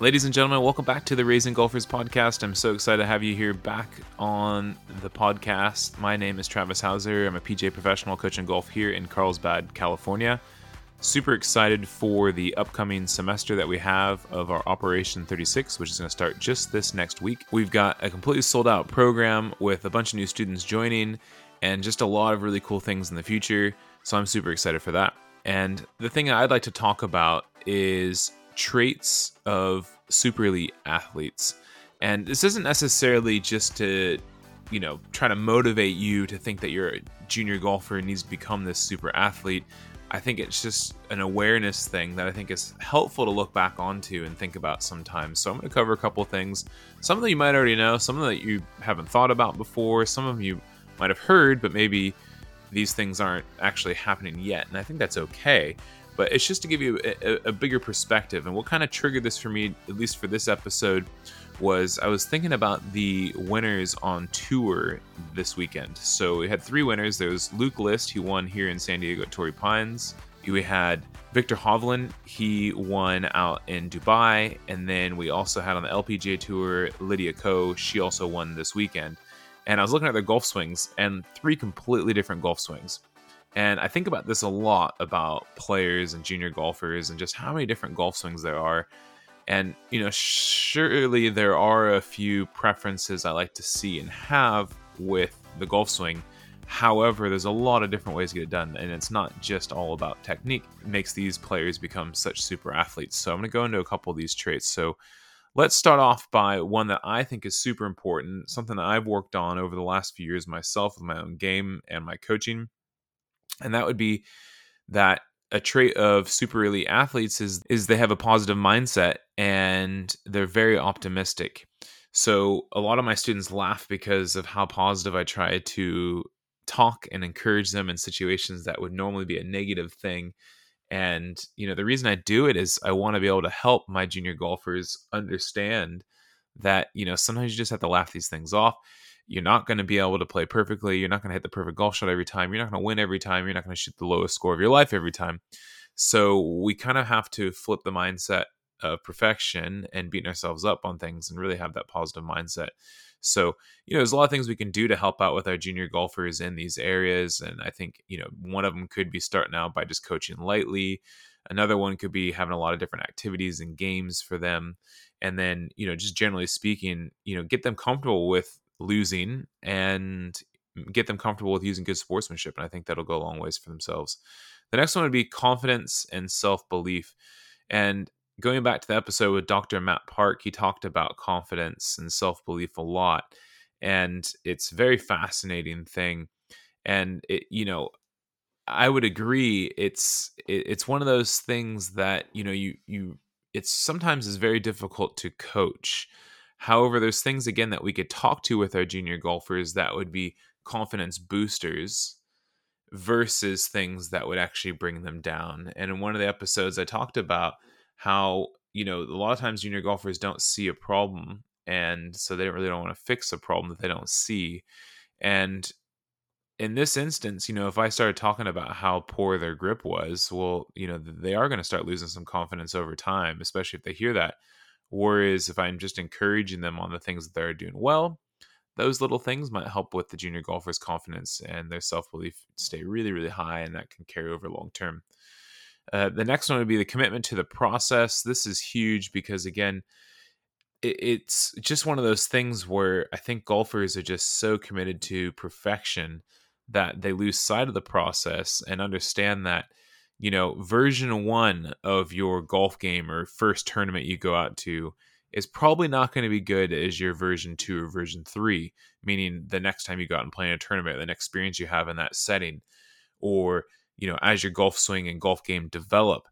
Ladies and gentlemen, welcome back to the Raising Golfers podcast. I'm so excited to have you here back on the podcast. My name is Travis Hauser. I'm a PGA professional coach coaching golf here in Carlsbad, California. Super excited for the upcoming semester that we have of our Operation 36, which is going to start just this next week. We've got a completely sold out program with a bunch of new students joining and just a lot of really cool things in the future. So I'm super excited for that. And the thing I'd like to talk about is traits of super elite athletes. And this isn't necessarily just to, you know, try to motivate you to think that you're a junior golfer needs to become this super athlete. I think it's just an awareness thing that I think is helpful to look back onto and think about sometimes. So I'm going to cover a couple things. Some that you might already know, some that you haven't thought about before, some of you might have heard, but maybe these things aren't actually happening yet. And I think that's okay but it's just to give you a, a, bigger perspective. And what kind of triggered this for me, at least for this episode, was I was thinking about the winners on tour this weekend. So we had three winners. There was Luke List, who won here in San Diego at Torrey Pines. We had Viktor Hovland, he won out in Dubai. And then we also had on the LPGA Tour Lydia Ko, she also won this weekend. And I was looking at their golf swings, and three completely different golf swings. And I think about this a lot about players and junior golfers and just how many different golf swings there are. And, you know, surely there are a few preferences I like to see and have with the golf swing. However, there's a lot of different ways to get it done, and it's not just all about technique. It makes these players become such super athletes. So I'm going to go into a couple of these traits. So let's start off by one that I think is super important, something that I've worked on over the last few years myself with my own game and my coaching and that would be that a trait of super elite athletes is is they have a positive mindset and they're very optimistic. So a lot of my students laugh because of how positive I try to talk and encourage them in situations that would normally be a negative thing. And you know, the reason I do it is I want to be able to help my junior golfers understand that, you know, sometimes you just have to laugh these things off you're not going to be able to play perfectly. You're not going to hit the perfect golf shot every time. You're not going to win every time. You're not going to shoot the lowest score of your life every time. So we kind of have to flip the mindset of perfection and beating ourselves up on things and really have that positive mindset. So, you know, there's a lot of things we can do to help out with our junior golfers in these areas. And I think, you know, one of them could be starting out by just coaching lightly. Another one could be having a lot of different activities and games for them. And then, you know, just generally speaking, you know, get them comfortable with losing and get them comfortable with using good sportsmanship. And I think that'll go a long ways for themselves. The next one would be confidence and self belief. And going back to the episode with Dr. Matt Park, he talked about confidence and self belief a lot. And it's very fascinating thing. And it, you know, I would agree. It's it, it's one of those things that you know you you it's sometimes is very difficult to coach However, there's things again that we could talk to with our junior golfers that would be confidence boosters versus things that would actually bring them down. And in one of the episodes, I talked about how, you know, a lot of times junior golfers don't see a problem. And so they really don't want to fix a problem that they don't see. And in this instance, you know, if I started talking about how poor their grip was, well, you know, they are going to start losing some confidence over time, especially if they hear that. Whereas if I'm just encouraging them on the things that they're doing well, those little things might help with the junior golfer's confidence and their self belief stay really, really high, and that can carry over long term. Uh, the next one would be the commitment to the process. This is huge because, again, it, it's just one of those things where I think golfers are just so committed to perfection that they lose sight of the process and understand that you know, version one of your golf game or first tournament you go out to is probably not going to be good as your version two or version three, meaning the next time you go out and play in a tournament, the next experience you have in that setting, or, you know, as your golf swing and golf game develop.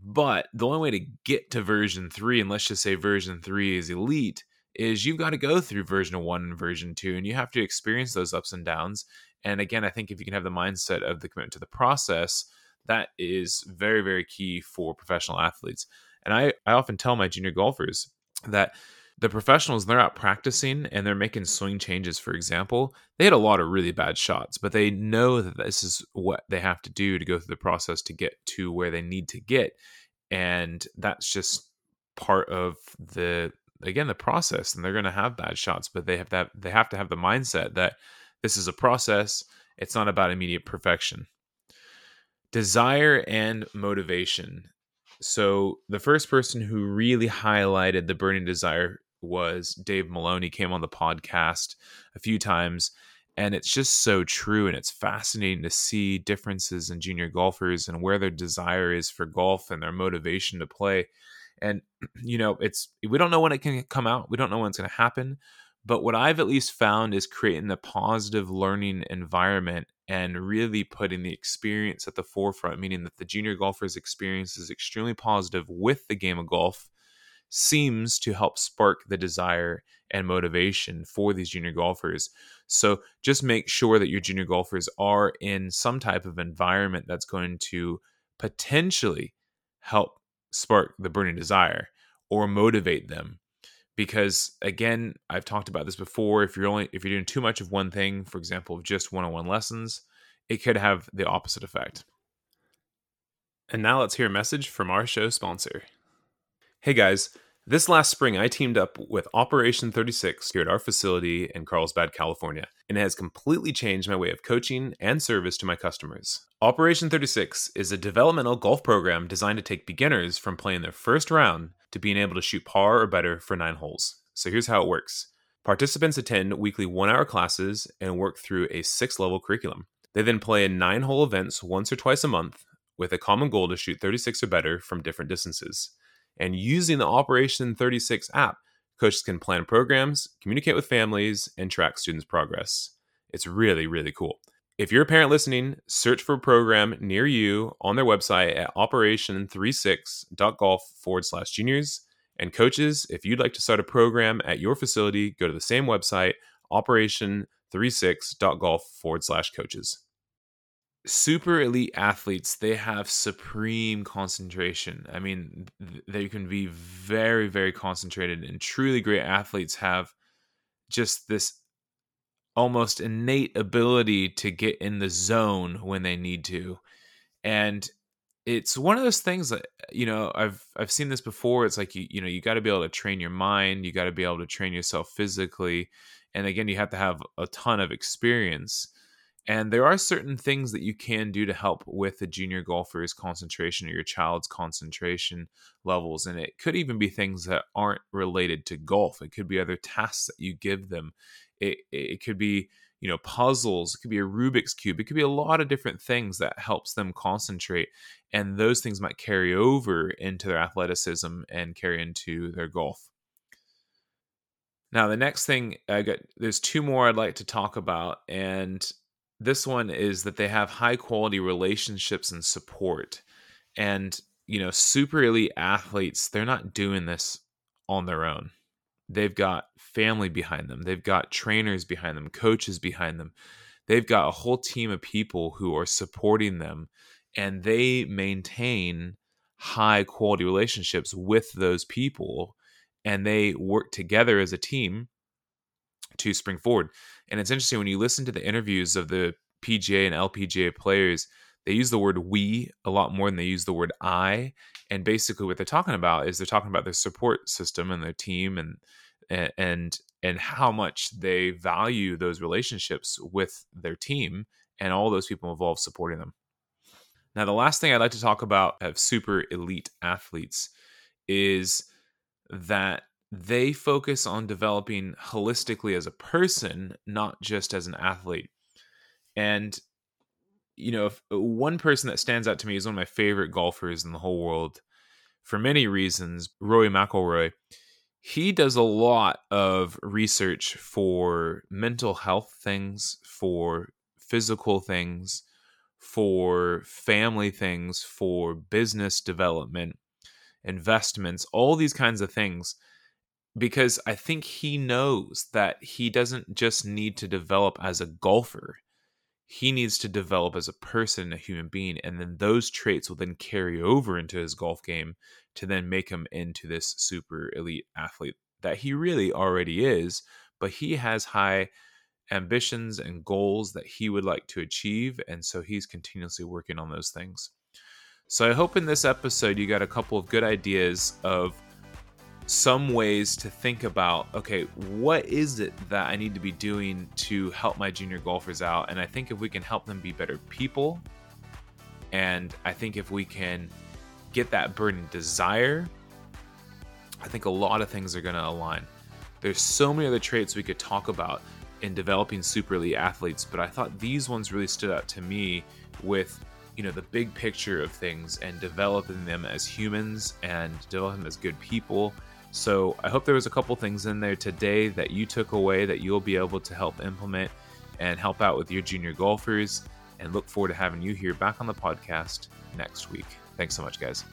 But the only way to get to version three, and let's just say version three is elite, is you've got to go through version 1 and version 2 and you have to experience those ups and downs and again i think if you can have the mindset of the commitment to the process that is very very key for professional athletes. And i i often tell my junior golfers that the professionals they're out practicing and they're making swing changes for example. They had a lot of really bad shots but they know that this is what they have to do to go through the process to get to where they need to get. And that's just part of the again the process and they're going to have bad shots but they have that they have to have the mindset that this is a process. It's not about immediate perfection desire and motivation. So the first person who really highlighted the burning desire was Dave Maloney. Came on the podcast a few times and it's just so true and it's fascinating to see differences in junior golfers and where their desire is for golf and their motivation to play. And you know it's we don't know when it can come out. We don't know when it's going to happen but what i've at least found is creating a positive learning environment and really putting the experience at the forefront meaning that the junior golfer's experience is extremely positive with the game of golf seems to help spark the desire and motivation for these junior golfers. So just make sure that your junior golfers are in some type of environment that's going to potentially help spark the burning desire or motivate them because again i've talked about this before if you're only if you're doing too much of one thing for example just one-on-one lessons it could have the opposite effect. And now let's hear a message from our show sponsor. Hey guys, this last spring I teamed up with Operation 36 here at our facility in Carlsbad, California, and it has completely changed my way of coaching and service to my customers. Operation 36 is a developmental golf program designed to take beginners from playing their first round to being able to shoot par or better for nine holes. So here's how it works. Participants attend weekly one hour classes and work through a six level curriculum. They then play in nine hole events once or twice a month with a common goal to shoot 36 or better from different distances. And using the Operation 36 app, coaches can plan programs, communicate with families, and track students' progress. It's really, really cool. If you're a parent listening, search for a program near you on their website at operation36.golf forward slash juniors. And coaches, if you'd like to start a program at your facility, go to the same website, operation36.golf forward slash coaches super elite athletes they have supreme concentration. I mean they can be very very concentrated and truly great athletes have just this almost innate ability to get in the zone when they need to. And it's one of those things that you know i've i've seen this before. It's like you you know you got to be able to train your mind you got to be able to train yourself physically and again you have to have a ton of experience and there are certain things that you can do to help with the junior golfer's concentration or your child's concentration levels. And it could even be things that aren't related to golf. It could be other tasks that you give them. It, it could be, you know, puzzles. It could be a Rubik's Cube. It could be a lot of different things that helps them concentrate. And those things might carry over into their athleticism and carry into their golf. Now, the next thing I got, there's two more I'd like to talk about. And this one is that they have high quality relationships and support. And, you know, super elite athletes, they're not doing this on their own. They've got family behind them, they've got trainers behind them, coaches behind them. They've got a whole team of people who are supporting them, and they maintain high quality relationships with those people and they work together as a team to spring forward. And it's interesting when you listen to the interviews of the PGA and LPGA players, they use the word we a lot more than they use the word I. And basically, what they're talking about is they're talking about their support system and their team and and and how much they value those relationships with their team and all those people involved supporting them. Now, the last thing I'd like to talk about of super elite athletes is that they focus on developing holistically as a person, not just as an athlete. And you know, one person that stands out to me is one of my favorite golfers in the whole world for many reasons, Rory McIlroy. He does a lot of research for mental health things, for physical things, for family things, for business development, investments, all these kinds of things because I think he knows that he doesn't just need to develop as a golfer. He needs to develop as a person, a human being, and then those traits will then carry over into his golf game to then make him into this super elite athlete that he really already is, but he has high ambitions and goals that he would like to achieve, and so he's continuously working on those things. So I hope in this episode you got a couple of good ideas of some ways to think about okay, what is it that I need to be doing to help my junior golfers out? And I think if we can help them be better people, and I think if we can get that burning desire, I think a lot of things are going to align. There's so many other traits we could talk about in developing super elite athletes, but I thought these ones really stood out to me with you know the big picture of things and developing them as humans and developing them as good people so I hope there was a couple things in there today that you took away that you'll be able to help implement and help out with your junior golfers. And look forward to having you here back on the podcast next week. Thanks so much, guys.